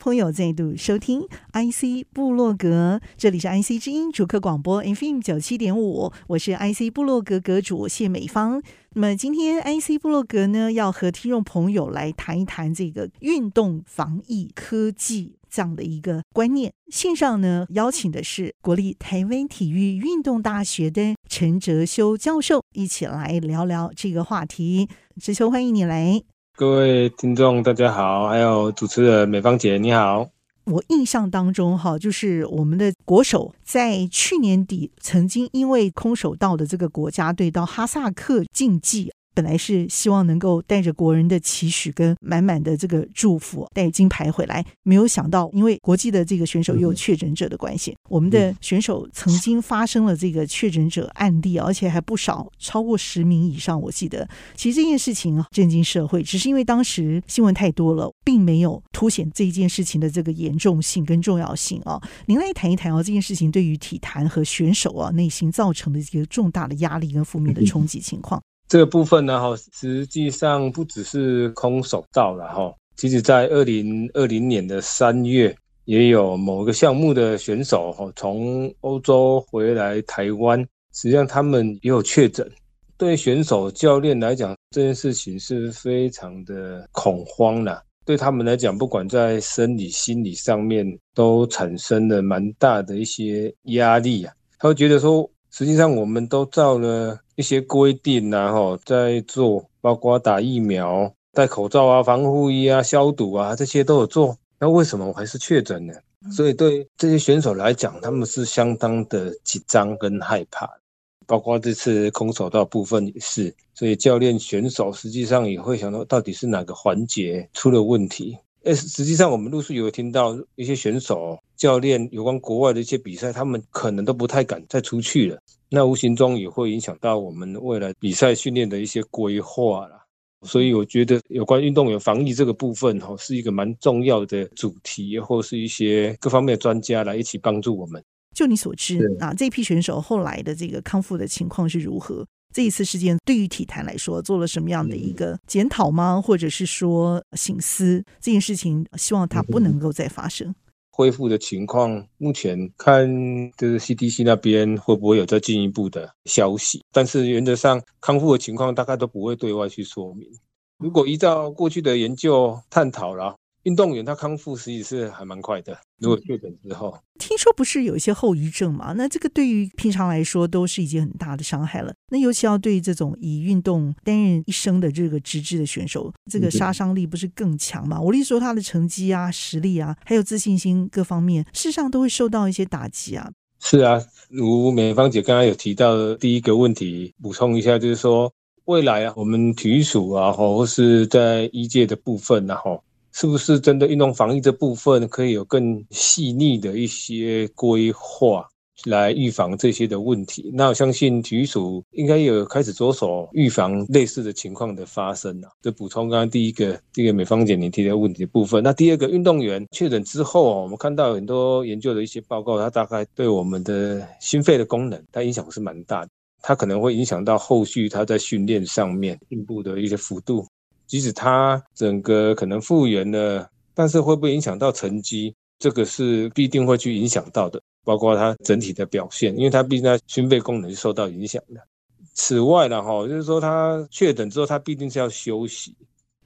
朋友再度收听 IC 部落格，这里是 IC 之音主客广播 FM 九七点五，我是 IC 部落格阁主谢美芳。那么今天 IC 部落格呢，要和听众朋友来谈一谈这个运动防疫科技这样的一个观念。线上呢，邀请的是国立台湾体育运动大学的陈哲修教授，一起来聊聊这个话题。哲修，欢迎你来。各位听众，大家好，还有主持人美芳姐，你好。我印象当中，哈，就是我们的国手在去年底曾经因为空手道的这个国家队到哈萨克竞技。本来是希望能够带着国人的期许跟满满的这个祝福带金牌回来，没有想到因为国际的这个选手又有确诊者的关系，我们的选手曾经发生了这个确诊者案例，而且还不少，超过十名以上。我记得，其实这件事情震惊社会，只是因为当时新闻太多了，并没有凸显这一件事情的这个严重性跟重要性啊。您来谈一谈啊，这件事情对于体坛和选手啊内心造成的一个重大的压力跟负面的冲击情况。这个部分呢，哈，实际上不只是空手道了，哈。其实，在二零二零年的三月，也有某个项目的选手，哈，从欧洲回来台湾，实际上他们也有确诊。对选手、教练来讲，这件事情是非常的恐慌了。对他们来讲，不管在生理、心理上面，都产生了蛮大的一些压力啊。他会觉得说，实际上我们都照了。一些规定啊，哈，在做，包括打疫苗、戴口罩啊、防护衣啊、消毒啊，这些都有做。那为什么我还是确诊呢？所以对这些选手来讲，他们是相当的紧张跟害怕。包括这次空手道部分也是，所以教练选手实际上也会想到，到底是哪个环节出了问题？诶，实际上我们陆续有听到一些选手、教练有关国外的一些比赛，他们可能都不太敢再出去了。那无形中也会影响到我们未来比赛训练的一些规划啦，所以我觉得有关运动员防疫这个部分哈，是一个蛮重要的主题，或是一些各方面的专家来一起帮助我们。就你所知啊，这批选手后来的这个康复的情况是如何？这一次事件对于体坛来说做了什么样的一个检讨吗？或者是说醒思这件事情，希望它不能够再发生？恢复的情况，目前看就是 CDC 那边会不会有再进一步的消息？但是原则上康复的情况大概都不会对外去说明。如果依照过去的研究探讨了。运动员他康复实际是还蛮快的，如果确诊之后，听说不是有一些后遗症嘛？那这个对于平常来说都是一件很大的伤害了。那尤其要对这种以运动担任一生的这个职志的选手，这个杀伤力不是更强吗？我例如说他的成绩啊、实力啊，还有自信心各方面，事实上都会受到一些打击啊。是啊，如美芳姐刚刚有提到的第一个问题，补充一下，就是说未来啊，我们体育署啊，或是在医界的部分啊，哈。是不是针对运动防疫这部分可以有更细腻的一些规划来预防这些的问题？那我相信体育署应该有开始着手预防类似的情况的发生了。就补充刚刚第一个这个美芳姐你提的问题的部分。那第二个运动员确诊之后啊，我们看到很多研究的一些报告，它大概对我们的心肺的功能，它影响是蛮大的。它可能会影响到后续它在训练上面进步的一些幅度。即使他整个可能复原了，但是会不会影响到成绩？这个是必定会去影响到的，包括他整体的表现，因为他毕竟他心肺功能是受到影响的。此外呢，哈，就是说他确诊之后，他必定是要休息，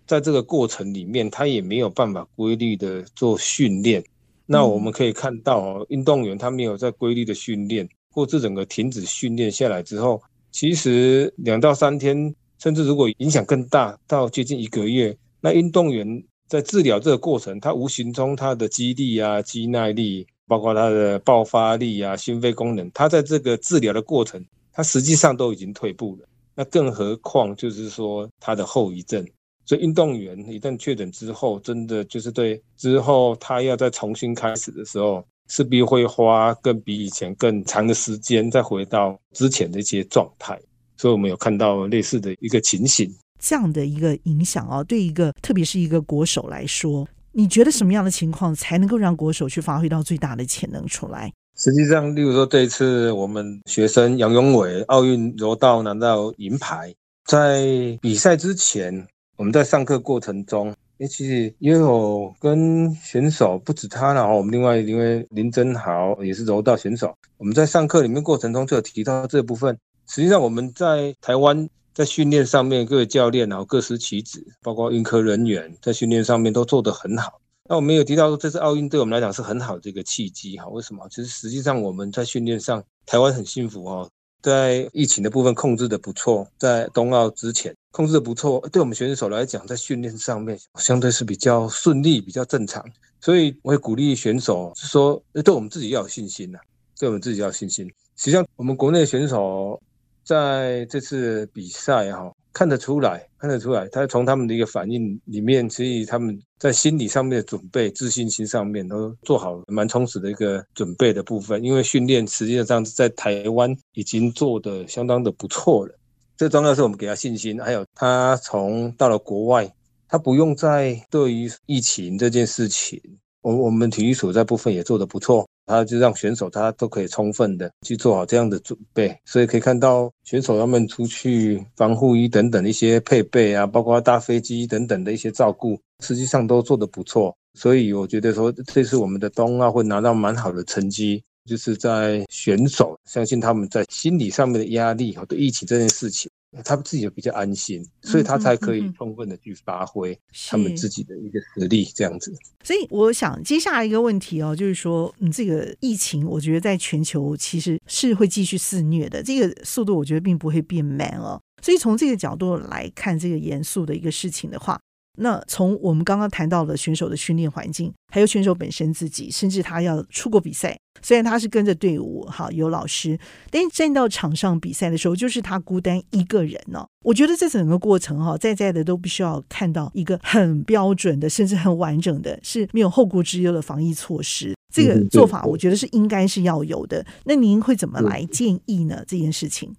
在这个过程里面，他也没有办法规律的做训练。那我们可以看到，运动员他没有在规律的训练，或是整个停止训练下来之后，其实两到三天。甚至如果影响更大，到接近一个月，那运动员在治疗这个过程，他无形中他的肌力啊、肌耐力，包括他的爆发力啊、心肺功能，他在这个治疗的过程，他实际上都已经退步了。那更何况就是说他的后遗症。所以运动员一旦确诊之后，真的就是对之后他要再重新开始的时候，势必会花更比以前更长的时间，再回到之前的一些状态。所以我们有看到类似的一个情形。这样的一个影响啊，对一个特别是一个国手来说，你觉得什么样的情况才能够让国手去发挥到最大的潜能出来？实际上，例如说这一次我们学生杨永伟奥运柔道拿到银牌，在比赛之前，我们在上课过程中，诶，其实也有跟选手不止他，然后我们另外因为林真豪也是柔道选手，我们在上课里面过程中就有提到这部分。实际上我们在台湾在训练上面，各位教练然后各司其职，包括运科人员在训练上面都做得很好。那我们有提到说，这次奥运对我们来讲是很好的一个契机哈。为什么？其实实际上我们在训练上，台湾很幸福哈，在疫情的部分控制的不错，在冬奥之前控制的不错，对我们选手来讲，在训练上面相对是比较顺利、比较正常。所以我会鼓励选手，是说对我们自己要有信心呐，对我们自己要有信心。实际上，我们国内选手在这次比赛哈。看得出来，看得出来，他从他们的一个反应里面，其实他们在心理上面的准备、自信心上面都做好了蛮充实的一个准备的部分。因为训练实际上在台湾已经做得相当的不错了。最重要是我们给他信心，还有他从到了国外，他不用再对于疫情这件事情，我我们体育所在部分也做得不错。他就让选手他都可以充分的去做好这样的准备，所以可以看到选手他们出去防护衣等等一些配备啊，包括搭飞机等等的一些照顾，实际上都做得不错。所以我觉得说这次我们的冬奥会拿到蛮好的成绩，就是在选手相信他们在心理上面的压力和对疫情这件事情。他们自己也比较安心，所以他才可以充分的去发挥他们自己的一个实力，这样子。所以我想接下来一个问题哦，就是说，嗯，这个疫情，我觉得在全球其实是会继续肆虐的，这个速度我觉得并不会变慢哦。所以从这个角度来看这个严肃的一个事情的话。那从我们刚刚谈到的选手的训练环境，还有选手本身自己，甚至他要出国比赛，虽然他是跟着队伍哈，有老师，但是站到场上比赛的时候，就是他孤单一个人呢。我觉得这整个过程哈，在在的都必须要看到一个很标准的，甚至很完整的，是没有后顾之忧的防疫措施。这个做法，我觉得是应该是要有的。那您会怎么来建议呢？这件事情？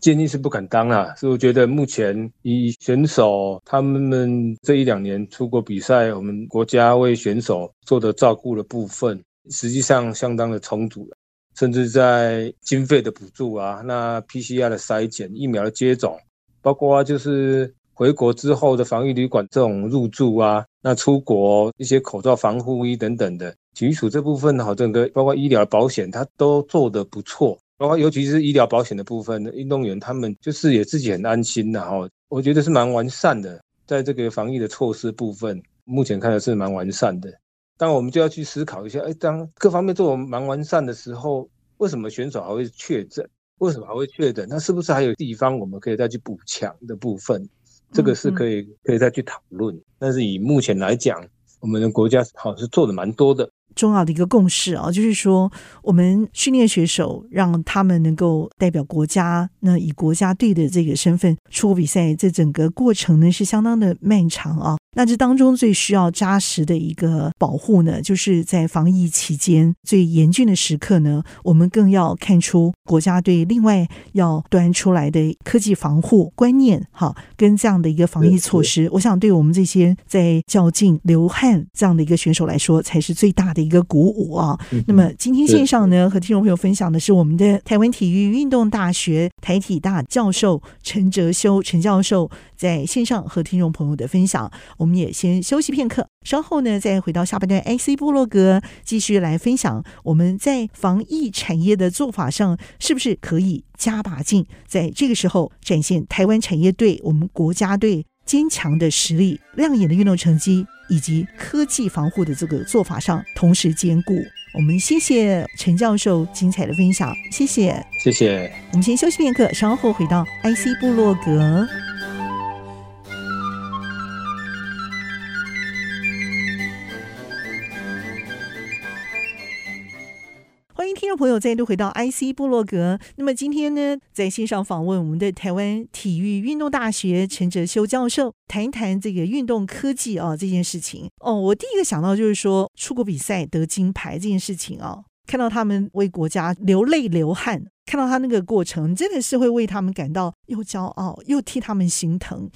建议是不敢当啊，所以我觉得目前以选手他们这一两年出国比赛，我们国家为选手做的照顾的部分，实际上相当的充足了，甚至在经费的补助啊，那 PCR 的筛检、疫苗的接种，包括就是回国之后的防疫旅馆这种入住啊，那出国一些口罩、防护衣等等的，体育署这部分好，整个包括医疗保险，它都做得不错。包括尤其是医疗保险的部分，运动员他们就是也自己很安心的哈，我觉得是蛮完善的，在这个防疫的措施部分，目前看来是蛮完善的。但我们就要去思考一下，哎，当各方面做蛮完善的时候，为什么选手还会确诊？为什么还会确诊？那是不是还有地方我们可以再去补强的部分？这个是可以可以再去讨论。但是以目前来讲，我们的国家好像是做的蛮多的。重要的一个共识啊，就是说，我们训练选手，让他们能够代表国家，那以国家队的这个身份出国比赛，这整个过程呢是相当的漫长啊。那这当中最需要扎实的一个保护呢，就是在防疫期间最严峻的时刻呢，我们更要看出国家队另外要端出来的科技防护观念，哈，跟这样的一个防疫措施，我想对我们这些在较劲流汗这样的一个选手来说，才是最大的一个鼓舞啊。那么今天线上呢，和听众朋友分享的是我们的台湾体育运动大学台体大教授陈哲修陈教授在线上和听众朋友的分享。我们也先休息片刻，稍后呢再回到下半段 IC 部落格，继续来分享我们在防疫产业的做法上是不是可以加把劲，在这个时候展现台湾产业对、我们国家队坚强的实力、亮眼的运动成绩以及科技防护的这个做法上同时兼顾。我们谢谢陈教授精彩的分享，谢谢，谢谢。我们先休息片刻，稍后回到 IC 部落格。听众朋友，再度回到 IC 部落格。那么今天呢，在线上访问我们的台湾体育运动大学陈哲修教授，谈一谈这个运动科技啊这件事情。哦，我第一个想到就是说，出国比赛得金牌这件事情啊，看到他们为国家流泪流汗，看到他那个过程，真的是会为他们感到又骄傲又替他们心疼。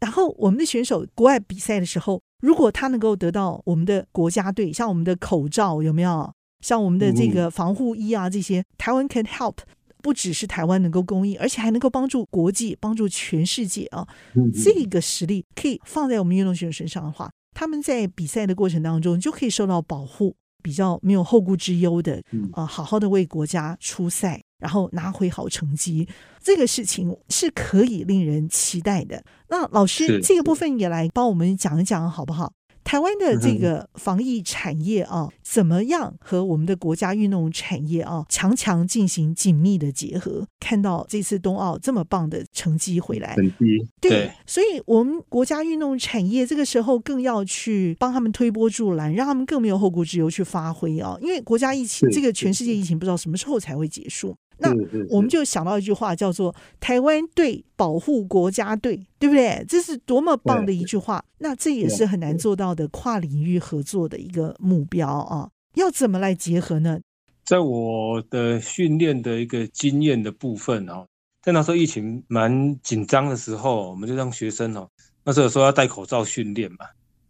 然后我们的选手国外比赛的时候，如果他能够得到我们的国家队，像我们的口罩有没有？像我们的这个防护衣啊，这些台湾 can help，不只是台湾能够供应，而且还能够帮助国际，帮助全世界啊。这个实力可以放在我们运动选手身上的话，他们在比赛的过程当中就可以受到保护，比较没有后顾之忧的啊，好好的为国家出赛。然后拿回好成绩，这个事情是可以令人期待的。那老师，这个部分也来帮我们讲一讲，好不好？台湾的这个防疫产业啊，怎么样和我们的国家运动产业啊强强进行紧密的结合？看到这次冬奥这么棒的成绩回来，成绩对，对，所以我们国家运动产业这个时候更要去帮他们推波助澜，让他们更没有后顾之忧去发挥啊。因为国家疫情，这个全世界疫情不知道什么时候才会结束。那我们就想到一句话，叫做“台湾队保护国家队”，对不对？这是多么棒的一句话！那这也是很难做到的跨领域合作的一个目标啊！要怎么来结合呢？在我的训练的一个经验的部分哦，在那时候疫情蛮紧张的时候，我们就让学生哦，那时候说要戴口罩训练嘛。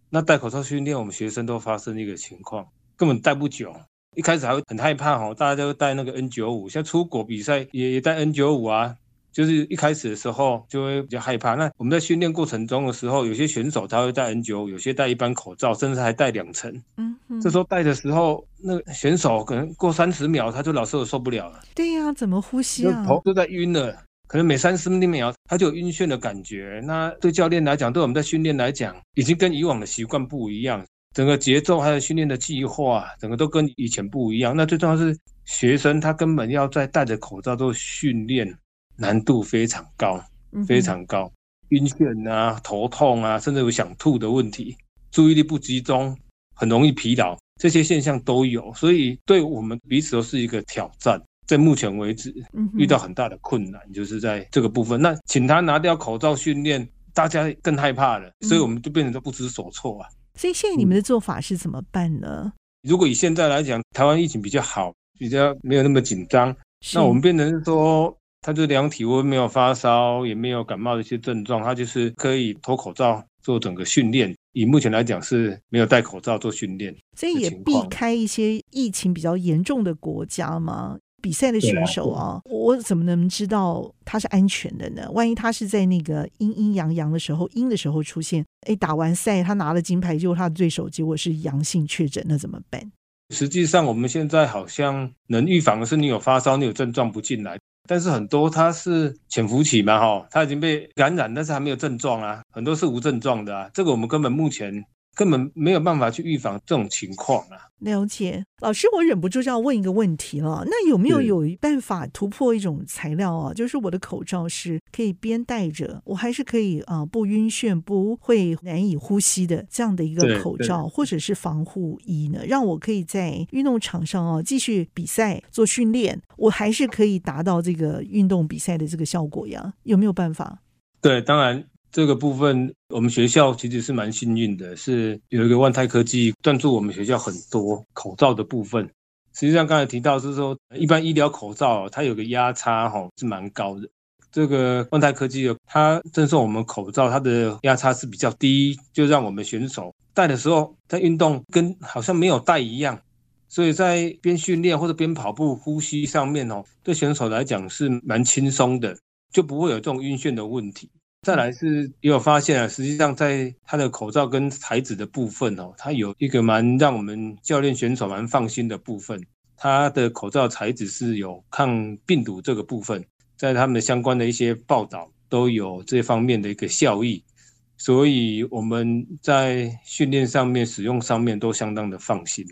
那戴口罩训练，我们学生都发生一个情况，根本戴不久。一开始还会很害怕哈，大家都戴那个 N95，像出国比赛也也戴 N 九五啊，就是一开始的时候就会比较害怕。那我们在训练过程中的时候，有些选手他会戴 N95，有些戴一般口罩，甚至还戴两层。嗯嗯。这时候戴的时候，那个选手可能过三十秒他就老是有受不了了。对呀、啊，怎么呼吸啊？头都在晕了，可能每三十秒他就有晕眩的感觉。那对教练来讲，对我们在训练来讲，已经跟以往的习惯不一样。整个节奏还有训练的计划，整个都跟以前不一样。那最重要是学生他根本要在戴着口罩做训练，难度非常高，非常高，晕眩啊、头痛啊，甚至有想吐的问题，注意力不集中，很容易疲劳，这些现象都有。所以对我们彼此都是一个挑战。在目前为止，遇到很大的困难，就是在这个部分。那请他拿掉口罩训练，大家更害怕了，所以我们就变成都不知所措啊。所以现在你们的做法是怎么办呢？如果以现在来讲，台湾疫情比较好，比较没有那么紧张，那我们变成是说，他就量体温，没有发烧，也没有感冒的一些症状，他就是可以脱口罩做整个训练。以目前来讲是没有戴口罩做训练，所以也避开一些疫情比较严重的国家吗？比赛的选手啊，我怎么能知道他是安全的呢？万一他是在那个阴阴阳阳的时候，阴的时候出现，哎，打完赛他拿了金牌，结果他的对手结果是阳性确诊，那怎么办？实际上，我们现在好像能预防的是你有发烧，你有症状不进来，但是很多他是潜伏期嘛，哈，他已经被感染，但是还没有症状啊，很多是无症状的啊，这个我们根本目前。根本没有办法去预防这种情况啊！了解，老师，我忍不住就要问一个问题了。那有没有有办法突破一种材料啊？就是我的口罩是可以边戴着，我还是可以啊、呃、不晕眩、不会难以呼吸的这样的一个口罩，或者是防护衣呢？让我可以在运动场上啊继续比赛做训练，我还是可以达到这个运动比赛的这个效果呀？有没有办法？对，当然。这个部分，我们学校其实是蛮幸运的，是有一个万泰科技赞助我们学校很多口罩的部分。实际上刚才提到是说，一般医疗口罩它有个压差哈是蛮高的。这个万泰科技它赠送我们口罩，它的压差是比较低，就让我们选手戴的时候在运动跟好像没有戴一样。所以在边训练或者边跑步呼吸上面哦，对选手来讲是蛮轻松的，就不会有这种晕眩的问题。再来是也有发现啊，实际上在他的口罩跟材质的部分哦，它有一个蛮让我们教练选手蛮放心的部分。它的口罩材质是有抗病毒这个部分，在他们的相关的一些报道都有这方面的一个效益，所以我们在训练上面使用上面都相当的放心。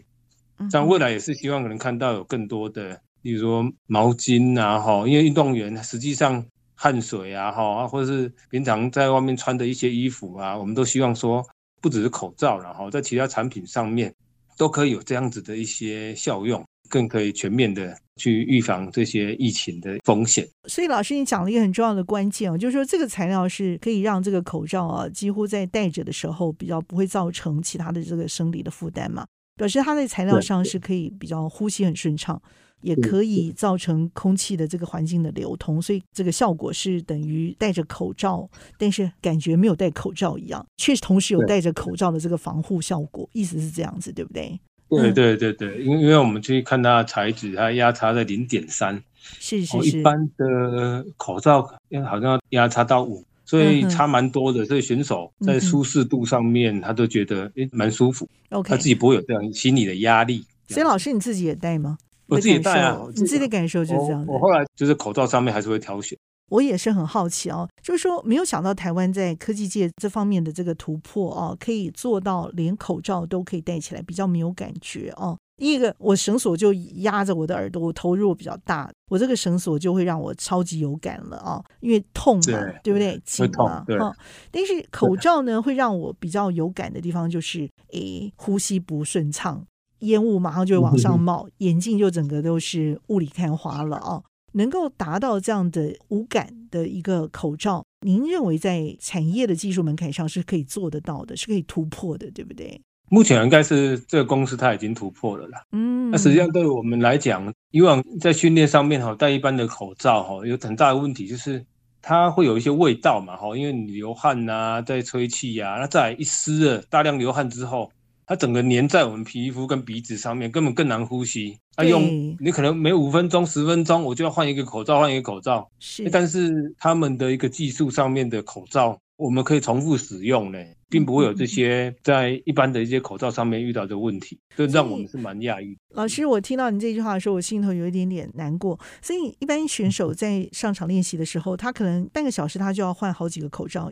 但未来也是希望可能看到有更多的，例如说毛巾啊，哈，因为运动员实际上。汗水啊，哈，或者是平常在外面穿的一些衣服啊，我们都希望说，不只是口罩，然后在其他产品上面都可以有这样子的一些效用，更可以全面的去预防这些疫情的风险。所以老师，你讲了一个很重要的关键哦，就是说这个材料是可以让这个口罩啊，几乎在戴着的时候比较不会造成其他的这个生理的负担嘛，表示它在材料上是可以比较呼吸很顺畅。也可以造成空气的这个环境的流通，所以这个效果是等于戴着口罩，但是感觉没有戴口罩一样，确实同时有戴着口罩的这个防护效果，意思是这样子，对不对？对对对对，因为因为我们去看它的材质，它压差在零点三，是是是，一般的口罩因为好像压差到五，所以差蛮多的，所以选手在舒适度上面，他都觉得诶蛮舒服，OK，他自己不会有这样心理的压力。所以老师你自己也戴吗？我自己戴啊，你自己的感受就是这样。我后来就是口罩上面还是会挑选。我也是很好奇哦，就是说没有想到台湾在科技界这方面的这个突破哦，可以做到连口罩都可以戴起来，比较没有感觉哦。第一个，我绳索就压着我的耳朵，我头如果比较大，我这个绳索就会让我超级有感了啊，因为痛嘛，对，对不对？紧嘛，哈。但是口罩呢，会让我比较有感的地方就是，诶，呼吸不顺畅。烟雾马上就会往上冒，眼镜就整个都是雾里看花了啊！能够达到这样的无感的一个口罩，您认为在产业的技术门槛上是可以做得到的，是可以突破的，对不对？目前应该是这个公司它已经突破了啦。嗯，那实际上对我们来讲，以往在训练上面哈，戴一般的口罩哈，有很大的问题就是它会有一些味道嘛哈，因为你流汗呐、啊，在吹气呀、啊，那再一湿了，大量流汗之后。它整个粘在我们皮肤跟鼻子上面，根本更难呼吸。它用你可能每五分钟、十分钟，我就要换一个口罩，换一个口罩。是，但是他们的一个技术上面的口罩，我们可以重复使用呢，并不会有这些在一般的一些口罩上面遇到的问题，这让我们是蛮讶异。老师，我听到你这句话的时候，我心头有一点点难过。所以，一般选手在上场练习的时候，他可能半个小时他就要换好几个口罩。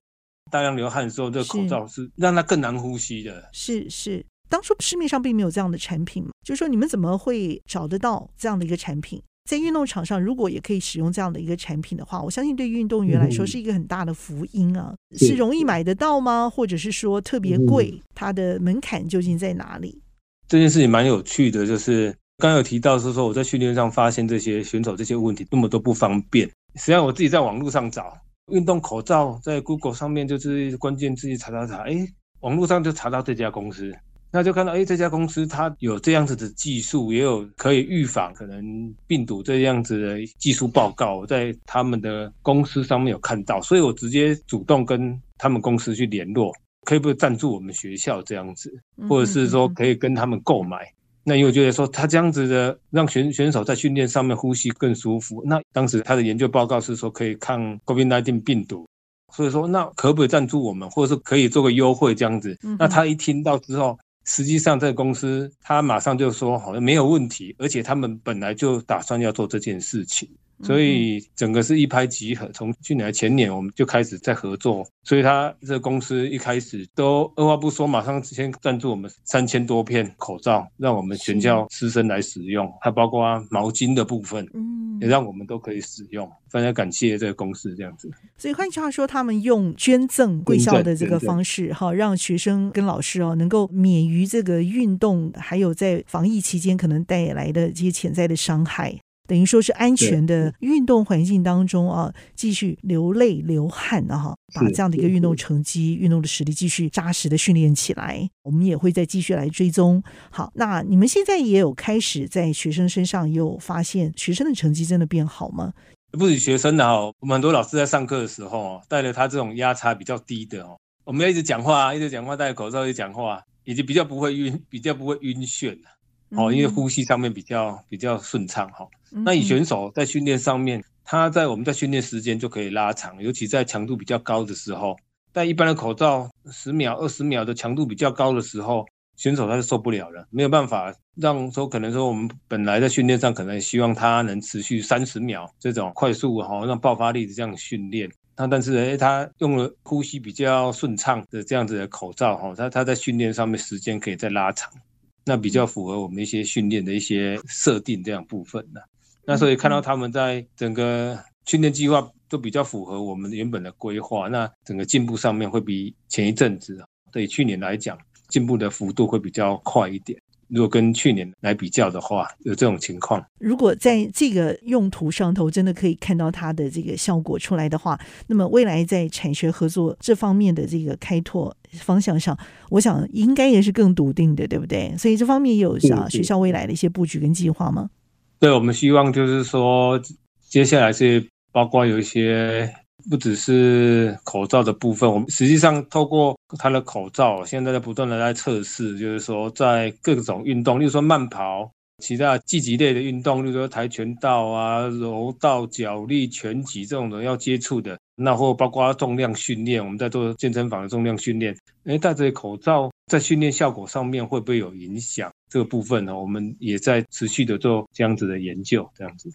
大量流汗的时候，这个口罩是让它更难呼吸的。是是，当初市面上并没有这样的产品嘛，就是说你们怎么会找得到这样的一个产品？在运动场上，如果也可以使用这样的一个产品的话，我相信对运动员来说是一个很大的福音啊！嗯、是容易买得到吗？或者是说特别贵？嗯、它的门槛究竟在哪里？这件事情蛮有趣的，就是刚刚有提到是说我在训练上发现这些选手这些问题那么多不方便，实际上我自己在网络上找。运动口罩在 Google 上面就是关键字查查查，哎，网络上就查到这家公司，那就看到哎，这家公司它有这样子的技术，也有可以预防可能病毒这样子的技术报告，在他们的公司上面有看到，所以我直接主动跟他们公司去联络，可以不可以赞助我们学校这样子，或者是说可以跟他们购买。那因为我觉得说他这样子的让选选手在训练上面呼吸更舒服。那当时他的研究报告是说可以抗 COVID-19 病毒，所以说那可不可以赞助我们，或者是可以做个优惠这样子？那他一听到之后，实际上这个公司他马上就说好像没有问题，而且他们本来就打算要做这件事情。所以整个是一拍即合，从去年前年我们就开始在合作，所以他这个公司一开始都二话不说，马上先赞助我们三千多片口罩，让我们全校师生来使用，还包括毛巾的部分，嗯，也让我们都可以使用，非常感谢这个公司这样子。所以换句话说，他们用捐赠贵校的这个方式，哈，让学生跟老师哦能够免于这个运动，还有在防疫期间可能带来的这些潜在的伤害。等于说是安全的运动环境当中啊，继续流泪流汗啊，哈，把这样的一个运动成绩、运动的实力继续扎实的训练起来。我们也会再继续来追踪。好，那你们现在也有开始在学生身上也有发现学生的成绩真的变好吗？不止学生的哦，我们很多老师在上课的时候哦带了他这种压差比较低的哦，我们要一直讲话，一直讲话，戴口罩一直讲话，已经比较不会晕，比较不会晕眩哦，因为呼吸上面比较比较顺畅哈。那以选手在训练上面，他在我们在训练时间就可以拉长，尤其在强度比较高的时候，戴一般的口罩十秒、二十秒的强度比较高的时候，选手他是受不了了，没有办法让说可能说我们本来在训练上可能希望他能持续三十秒这种快速哈让爆发力的这样训练，那但是诶他用了呼吸比较顺畅的这样子的口罩哈，他他在训练上面时间可以再拉长。那比较符合我们一些训练的一些设定这样部分的，那所以看到他们在整个训练计划都比较符合我们原本的规划，那整个进步上面会比前一阵子对去年来讲进步的幅度会比较快一点。如果跟去年来比较的话，有这种情况。如果在这个用途上头真的可以看到它的这个效果出来的话，那么未来在产学合作这方面的这个开拓方向上，我想应该也是更笃定的，对不对？所以这方面也有啊学校未来的一些布局跟计划吗？对，我们希望就是说，接下来是包括有一些不只是口罩的部分，我们实际上透过它的口罩，现在在不断的在测试，就是说在各种运动，例如说慢跑。其他积极类的运动，例如说跆拳道啊、柔道、角力、拳击这种的要接触的，那或包括重量训练，我们在做健身房的重量训练，哎，戴着口罩在训练效果上面会不会有影响？这个部分呢，我们也在持续的做这样子的研究，这样子。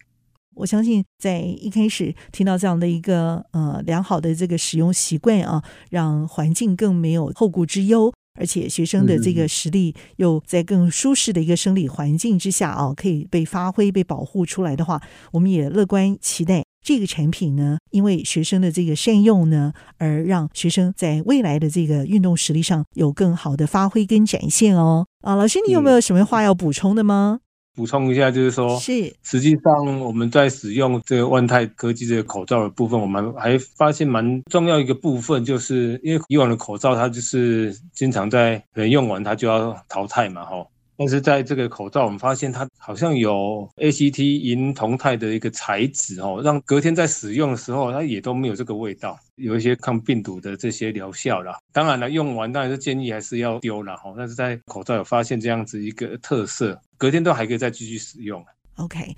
我相信在一开始听到这样的一个呃良好的这个使用习惯啊，让环境更没有后顾之忧。而且学生的这个实力又在更舒适的一个生理环境之下啊，可以被发挥、被保护出来的话，我们也乐观期待这个产品呢，因为学生的这个善用呢，而让学生在未来的这个运动实力上有更好的发挥跟展现哦。啊，老师，你有没有什么话要补充的吗？补充一下，就是说，是实际上我们在使用这个万泰科技这个口罩的部分，我们还发现蛮重要一个部分，就是因为以往的口罩它就是经常在人用完它就要淘汰嘛，哈。但是在这个口罩，我们发现它好像有 ACT 银铜钛的一个材质哦，让隔天在使用的时候，它也都没有这个味道，有一些抗病毒的这些疗效啦。当然了，用完当然是建议还是要丢了哈。但是在口罩有发现这样子一个特色，隔天都还可以再继续使用。OK，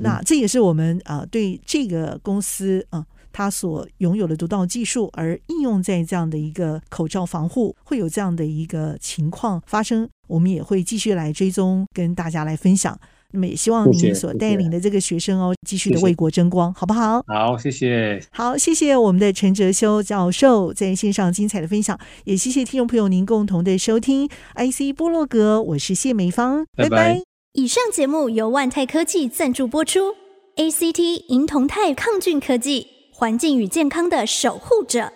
那这也是我们啊、呃、对这个公司啊。它所拥有的独到技术，而应用在这样的一个口罩防护，会有这样的一个情况发生，我们也会继续来追踪，跟大家来分享。那么也希望您所带领的这个学生哦，继续的为国争光，好不好？好，谢谢。好，谢谢我们的陈哲修教授在线上精彩的分享，也谢谢听众朋友您共同的收听 IC 波洛格，我是谢美芳，拜拜。拜拜。以上节目由万泰科技赞助播出，ACT 银铜钛抗菌科技。环境与健康的守护者。